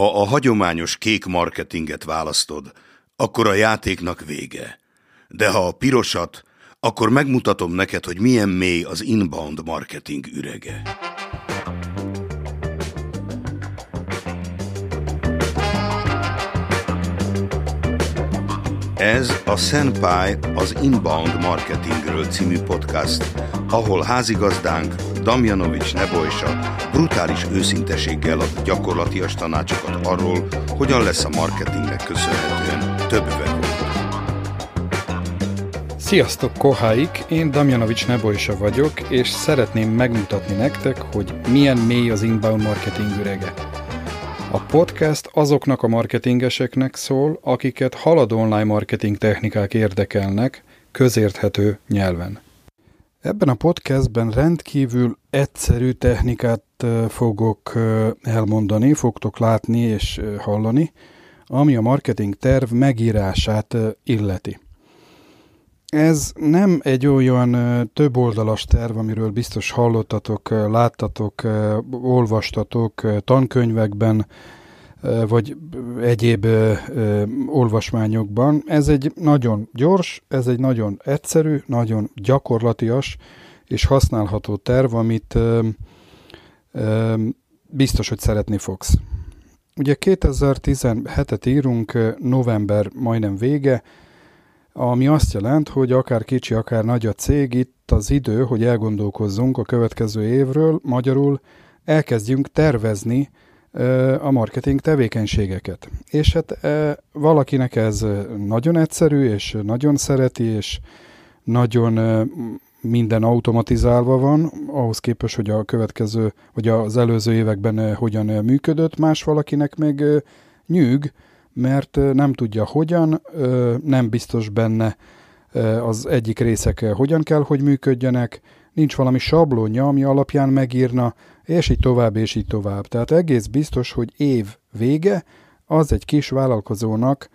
Ha a hagyományos kék marketinget választod, akkor a játéknak vége. De ha a pirosat, akkor megmutatom neked, hogy milyen mély az inbound marketing ürege. Ez a Senpai az Inbound Marketingről című podcast, ahol házigazdánk Damjanovics Nebojsa brutális őszinteséggel ad gyakorlatias tanácsokat arról, hogyan lesz a marketingnek köszönhetően több webon. Sziasztok, koháik! Én Damjanovics Nebojsa vagyok, és szeretném megmutatni nektek, hogy milyen mély az inbound marketing ürege. A podcast azoknak a marketingeseknek szól, akiket haladó online marketing technikák érdekelnek, közérthető nyelven. Ebben a podcastben rendkívül egyszerű technikát fogok elmondani, fogtok látni és hallani, ami a marketing terv megírását illeti. Ez nem egy olyan több oldalas terv, amiről biztos hallottatok, láttatok, olvastatok tankönyvekben, vagy egyéb olvasmányokban. Ez egy nagyon gyors, ez egy nagyon egyszerű, nagyon gyakorlatias és használható terv, amit biztos, hogy szeretni fogsz. Ugye 2017-et írunk, november majdnem vége, ami azt jelent, hogy akár kicsi, akár nagy a cég, itt az idő, hogy elgondolkozzunk a következő évről, magyarul elkezdjünk tervezni a marketing tevékenységeket. És hát valakinek ez nagyon egyszerű, és nagyon szereti, és nagyon minden automatizálva van, ahhoz képest, hogy a következő, vagy az előző években hogyan működött, más valakinek meg nyűg, mert nem tudja hogyan, nem biztos benne az egyik részek hogyan kell, hogy működjenek, nincs valami sablonja, ami alapján megírna, és így tovább, és így tovább. Tehát egész biztos, hogy év vége az egy kis vállalkozónak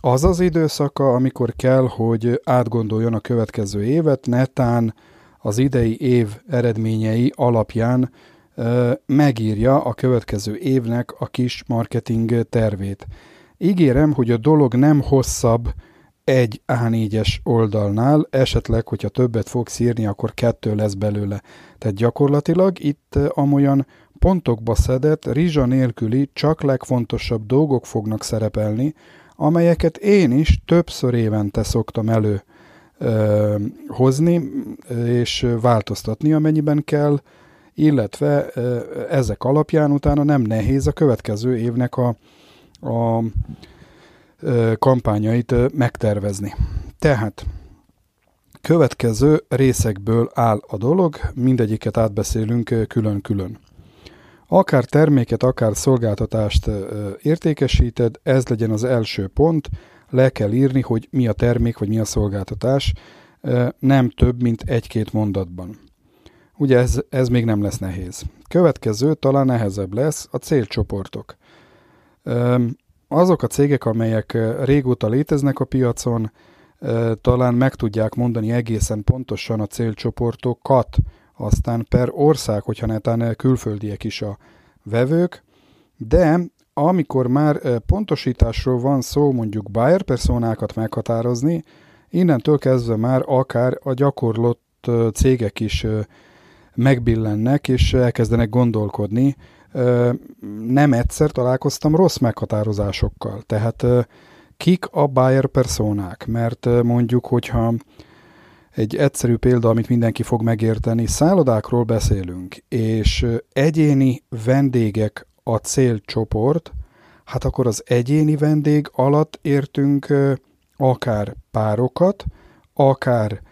az az időszaka, amikor kell, hogy átgondoljon a következő évet, netán az idei év eredményei alapján megírja a következő évnek a kis marketing tervét. Ígérem, hogy a dolog nem hosszabb egy A4-es oldalnál, esetleg, hogyha többet fogsz írni, akkor kettő lesz belőle. Tehát gyakorlatilag itt amolyan pontokba szedett, rizsa nélküli, csak legfontosabb dolgok fognak szerepelni, amelyeket én is többször évente szoktam elő ö, hozni, és változtatni, amennyiben kell, illetve ezek alapján utána nem nehéz a következő évnek a, a kampányait megtervezni. Tehát következő részekből áll a dolog, mindegyiket átbeszélünk külön-külön. Akár terméket, akár szolgáltatást értékesíted, ez legyen az első pont, le kell írni, hogy mi a termék, vagy mi a szolgáltatás, nem több, mint egy-két mondatban. Ugye ez, ez még nem lesz nehéz. Következő, talán nehezebb lesz, a célcsoportok. Azok a cégek, amelyek régóta léteznek a piacon, talán meg tudják mondani egészen pontosan a célcsoportokat, aztán per ország, hogyha netán külföldiek is a vevők, de amikor már pontosításról van szó, mondjuk buyer personákat meghatározni, innentől kezdve már akár a gyakorlott cégek is megbillennek, és elkezdenek gondolkodni. Nem egyszer találkoztam rossz meghatározásokkal. Tehát kik a buyer personák? Mert mondjuk, hogyha egy egyszerű példa, amit mindenki fog megérteni, szállodákról beszélünk, és egyéni vendégek a célcsoport, hát akkor az egyéni vendég alatt értünk akár párokat, akár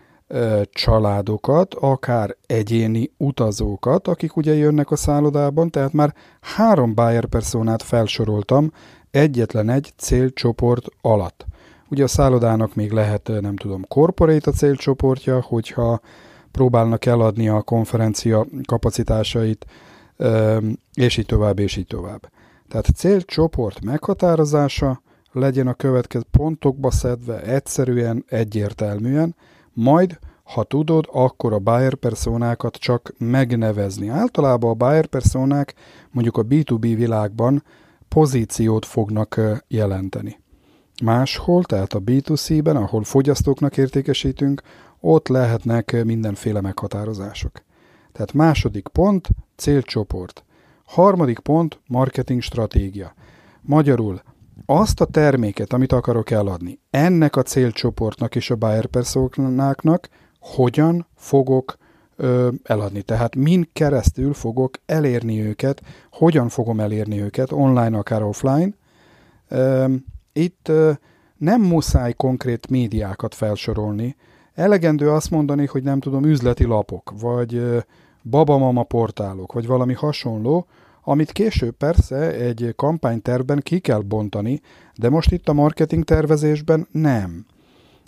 családokat, akár egyéni utazókat, akik ugye jönnek a szállodában, tehát már három buyer personát felsoroltam egyetlen egy célcsoport alatt. Ugye a szállodának még lehet, nem tudom, corporate a célcsoportja, hogyha próbálnak eladni a konferencia kapacitásait, és így tovább, és így tovább. Tehát célcsoport meghatározása legyen a következő pontokba szedve egyszerűen, egyértelműen, majd Ha tudod, akkor a buyer personákat csak megnevezni. Általában a buyer personák mondjuk a B2B világban pozíciót fognak jelenteni. Máshol, tehát a B2C-ben, ahol fogyasztóknak értékesítünk, ott lehetnek mindenféle meghatározások. Tehát második pont, célcsoport. Harmadik pont, marketing stratégia. Magyarul azt a terméket, amit akarok eladni, ennek a célcsoportnak és a buyer personáknak hogyan fogok ö, eladni. Tehát min keresztül fogok elérni őket, hogyan fogom elérni őket, online, akár offline. Ö, itt ö, nem muszáj konkrét médiákat felsorolni. Elegendő azt mondani, hogy nem tudom, üzleti lapok, vagy babamama portálok, vagy valami hasonló, amit később persze egy kampánytervben ki kell bontani, de most itt a marketing tervezésben nem.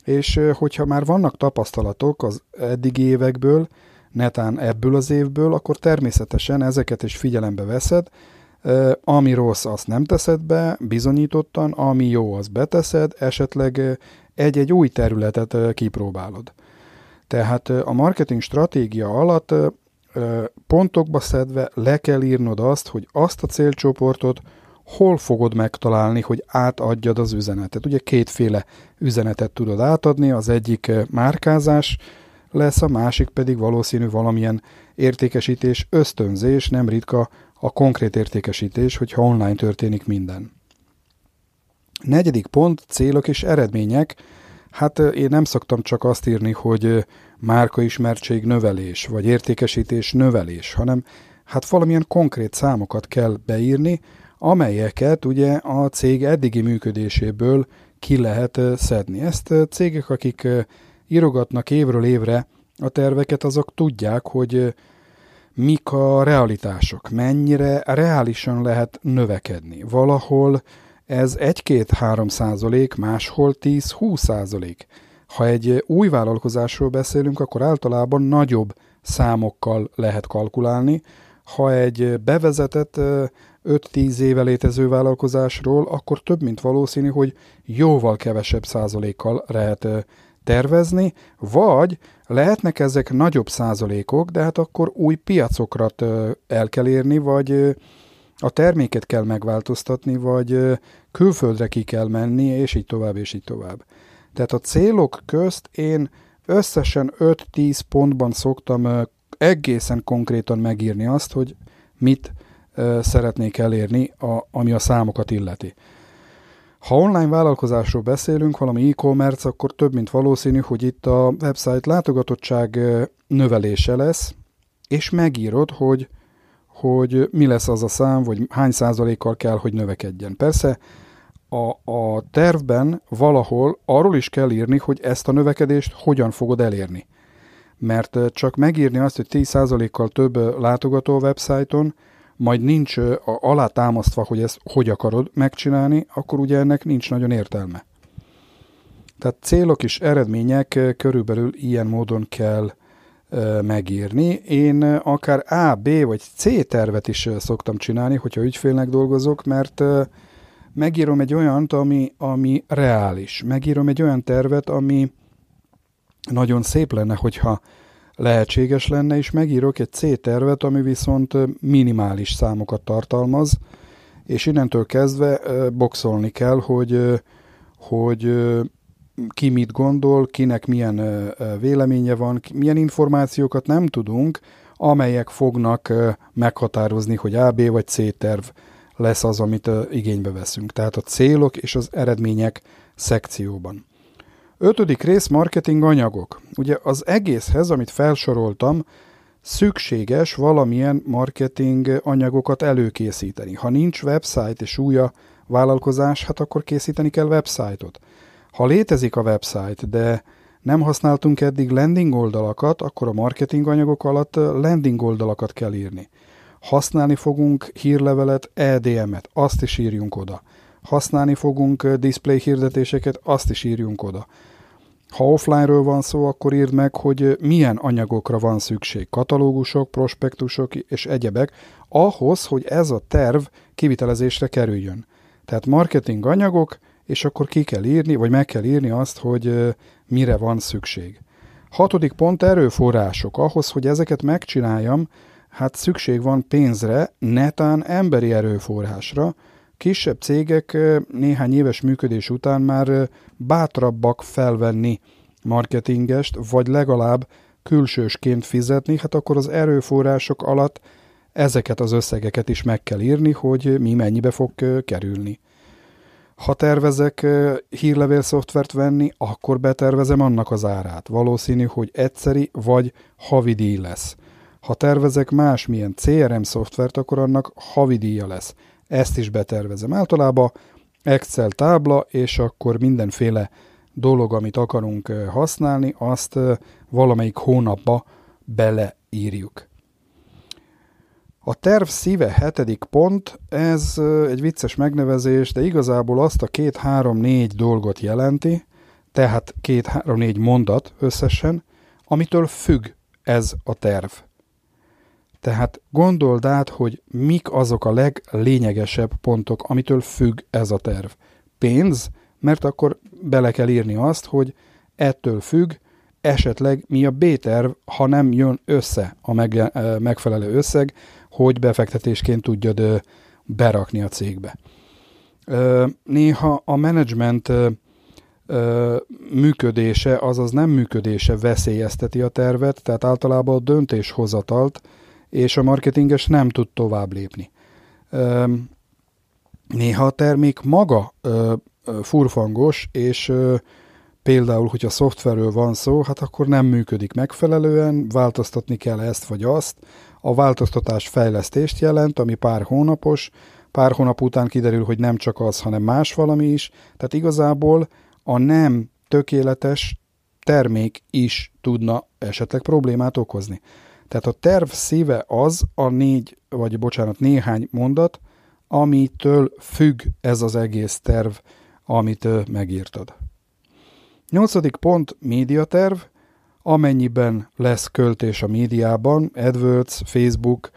És hogyha már vannak tapasztalatok az eddigi évekből, netán ebből az évből, akkor természetesen ezeket is figyelembe veszed, ami rossz, azt nem teszed be, bizonyítottan, ami jó, az beteszed, esetleg egy-egy új területet kipróbálod. Tehát a marketing stratégia alatt pontokba szedve le kell írnod azt, hogy azt a célcsoportot hol fogod megtalálni, hogy átadjad az üzenetet. Ugye kétféle üzenetet tudod átadni, az egyik márkázás lesz, a másik pedig valószínű valamilyen értékesítés, ösztönzés, nem ritka a konkrét értékesítés, hogyha online történik minden. Negyedik pont, célok és eredmények. Hát én nem szoktam csak azt írni, hogy márkaismertség növelés, vagy értékesítés növelés, hanem hát valamilyen konkrét számokat kell beírni, amelyeket ugye a cég eddigi működéséből ki lehet szedni. Ezt cégek, akik írogatnak évről évre a terveket, azok tudják, hogy mik a realitások, mennyire reálisan lehet növekedni. Valahol ez 1-2-3 százalék, máshol 10-20 százalék. Ha egy új vállalkozásról beszélünk, akkor általában nagyobb számokkal lehet kalkulálni. Ha egy bevezetett 5-10 éve létező vállalkozásról, akkor több mint valószínű, hogy jóval kevesebb százalékkal lehet tervezni, vagy lehetnek ezek nagyobb százalékok, de hát akkor új piacokra el kell érni, vagy a terméket kell megváltoztatni, vagy külföldre ki kell menni, és így tovább, és így tovább. Tehát a célok közt én összesen 5-10 pontban szoktam egészen konkrétan megírni azt, hogy mit szeretnék elérni, ami a számokat illeti. Ha online vállalkozásról beszélünk, valami e-commerce, akkor több mint valószínű, hogy itt a website látogatottság növelése lesz, és megírod, hogy, hogy mi lesz az a szám, vagy hány százalékkal kell, hogy növekedjen. Persze a, a tervben valahol arról is kell írni, hogy ezt a növekedést hogyan fogod elérni. Mert csak megírni azt, hogy 10%-kal több látogató a websájton, majd nincs alátámasztva, hogy ezt hogy akarod megcsinálni, akkor ugye ennek nincs nagyon értelme. Tehát célok és eredmények körülbelül ilyen módon kell megírni. Én akár A, B vagy C tervet is szoktam csinálni, hogyha ügyfélnek dolgozok, mert megírom egy olyant, ami, ami reális. Megírom egy olyan tervet, ami nagyon szép lenne, hogyha lehetséges lenne, és megírok egy C tervet, ami viszont minimális számokat tartalmaz, és innentől kezdve boxolni kell, hogy, hogy ki mit gondol, kinek milyen véleménye van, milyen információkat nem tudunk, amelyek fognak meghatározni, hogy A, B vagy C terv lesz az, amit igénybe veszünk. Tehát a célok és az eredmények szekcióban. Ötödik rész marketing anyagok. Ugye az egészhez, amit felsoroltam, szükséges valamilyen marketing anyagokat előkészíteni. Ha nincs website és új a vállalkozás, hát akkor készíteni kell website-ot. Ha létezik a website, de nem használtunk eddig landing oldalakat, akkor a marketing anyagok alatt landing oldalakat kell írni. Használni fogunk hírlevelet, EDM-et, azt is írjunk oda. Használni fogunk display hirdetéseket, azt is írjunk oda. Ha offline-ről van szó, akkor írd meg, hogy milyen anyagokra van szükség. Katalógusok, prospektusok és egyebek, ahhoz, hogy ez a terv kivitelezésre kerüljön. Tehát marketing anyagok, és akkor ki kell írni, vagy meg kell írni azt, hogy mire van szükség. Hatodik pont erőforrások. Ahhoz, hogy ezeket megcsináljam, hát szükség van pénzre, netán emberi erőforrásra. Kisebb cégek néhány éves működés után már bátrabbak felvenni marketingest, vagy legalább külsősként fizetni, hát akkor az erőforrások alatt ezeket az összegeket is meg kell írni, hogy mi mennyibe fog kerülni. Ha tervezek hírlevél szoftvert venni, akkor betervezem annak az árát. Valószínű, hogy egyszeri vagy havidíj lesz. Ha tervezek másmilyen CRM szoftvert, akkor annak havidíja lesz. Ezt is betervezem. Általában Excel tábla, és akkor mindenféle dolog, amit akarunk használni, azt valamelyik hónapba beleírjuk. A terv szíve hetedik pont, ez egy vicces megnevezés, de igazából azt a két-három-négy dolgot jelenti, tehát két-három-négy mondat összesen, amitől függ ez a terv. Tehát gondold át, hogy mik azok a leglényegesebb pontok, amitől függ ez a terv. Pénz, mert akkor bele kell írni azt, hogy ettől függ, esetleg mi a B-terv, ha nem jön össze a megfelelő összeg, hogy befektetésként tudjad berakni a cégbe. Néha a menedzsment működése, azaz nem működése veszélyezteti a tervet, tehát általában a döntéshozatalt és a marketinges nem tud tovább lépni. Néha a termék maga furfangos, és például, hogyha szoftverről van szó, hát akkor nem működik megfelelően, változtatni kell ezt vagy azt, a változtatás fejlesztést jelent, ami pár hónapos, pár hónap után kiderül, hogy nem csak az, hanem más valami is, tehát igazából a nem tökéletes termék is tudna esetleg problémát okozni. Tehát a terv szíve az a négy, vagy bocsánat, néhány mondat, amitől függ ez az egész terv, amit megírtad. Nyolcadik pont, médiaterv amennyiben lesz költés a médiában, AdWords, Facebook,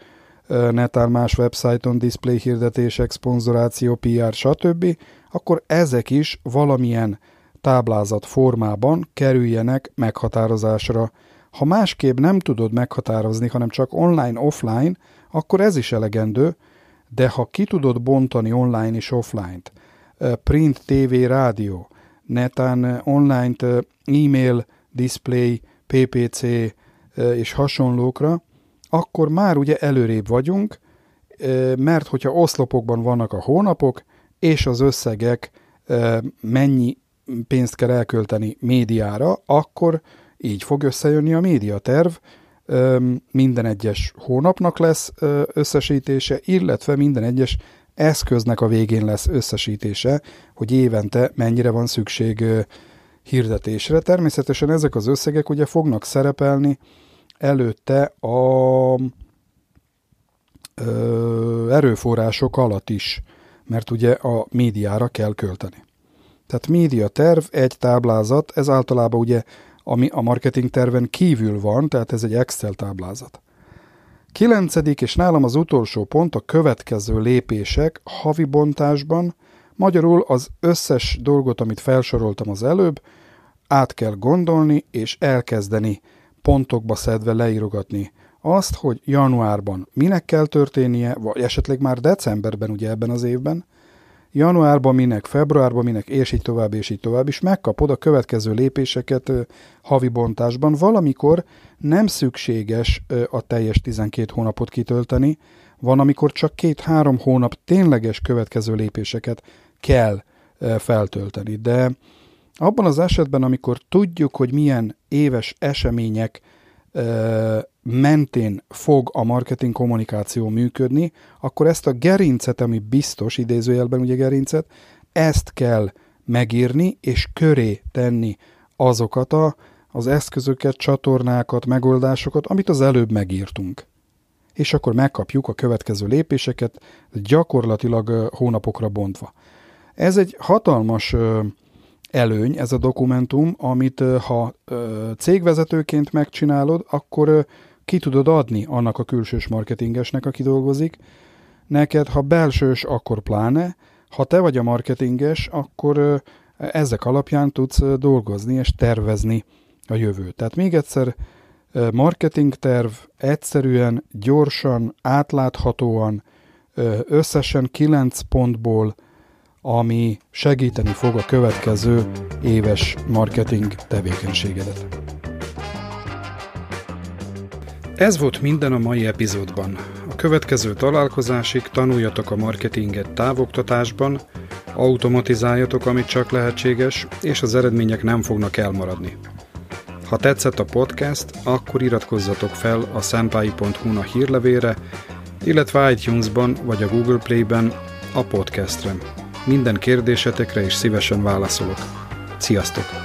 netán más websájton display hirdetések, szponzoráció, PR, stb., akkor ezek is valamilyen táblázat formában kerüljenek meghatározásra. Ha másképp nem tudod meghatározni, hanem csak online-offline, akkor ez is elegendő, de ha ki tudod bontani online és offline-t, print, TV, rádió, netán online-t, e-mail, display, PPC és hasonlókra, akkor már ugye előrébb vagyunk, mert hogyha oszlopokban vannak a hónapok, és az összegek mennyi pénzt kell elkölteni médiára, akkor így fog összejönni a médiaterv, minden egyes hónapnak lesz összesítése, illetve minden egyes eszköznek a végén lesz összesítése, hogy évente mennyire van szükség hirdetésre. Természetesen ezek az összegek ugye fognak szerepelni előtte a erőforrások alatt is, mert ugye a médiára kell költeni. Tehát média terv, egy táblázat, ez általában ugye ami a marketing terven kívül van, tehát ez egy Excel táblázat. Kilencedik és nálam az utolsó pont a következő lépések havi bontásban, Magyarul az összes dolgot, amit felsoroltam az előbb, át kell gondolni és elkezdeni pontokba szedve leírogatni azt, hogy januárban minek kell történnie, vagy esetleg már decemberben, ugye ebben az évben, januárban minek, februárban minek, és így tovább, és így tovább, és megkapod a következő lépéseket havi bontásban. Valamikor nem szükséges a teljes 12 hónapot kitölteni, van, amikor csak két-három hónap tényleges következő lépéseket kell feltölteni. De abban az esetben, amikor tudjuk, hogy milyen éves események mentén fog a marketing kommunikáció működni, akkor ezt a gerincet, ami biztos, idézőjelben ugye gerincet, ezt kell megírni, és köré tenni azokat a, az eszközöket, csatornákat, megoldásokat, amit az előbb megírtunk. És akkor megkapjuk a következő lépéseket, gyakorlatilag hónapokra bontva. Ez egy hatalmas előny, ez a dokumentum, amit ha cégvezetőként megcsinálod, akkor ki tudod adni annak a külsős marketingesnek, aki dolgozik. Neked, ha belsős, akkor pláne. Ha te vagy a marketinges, akkor ezek alapján tudsz dolgozni és tervezni a jövő. Tehát még egyszer, marketingterv egyszerűen, gyorsan, átláthatóan, összesen 9 pontból, ami segíteni fog a következő éves marketing tevékenységedet. Ez volt minden a mai epizódban. A következő találkozásig tanuljatok a marketinget távoktatásban, automatizáljatok, amit csak lehetséges, és az eredmények nem fognak elmaradni. Ha tetszett a podcast, akkor iratkozzatok fel a senpai.hu-na hírlevére, illetve iTunes-ban vagy a Google Play-ben a podcastre. Minden kérdésetekre is szívesen válaszolok. Sziasztok!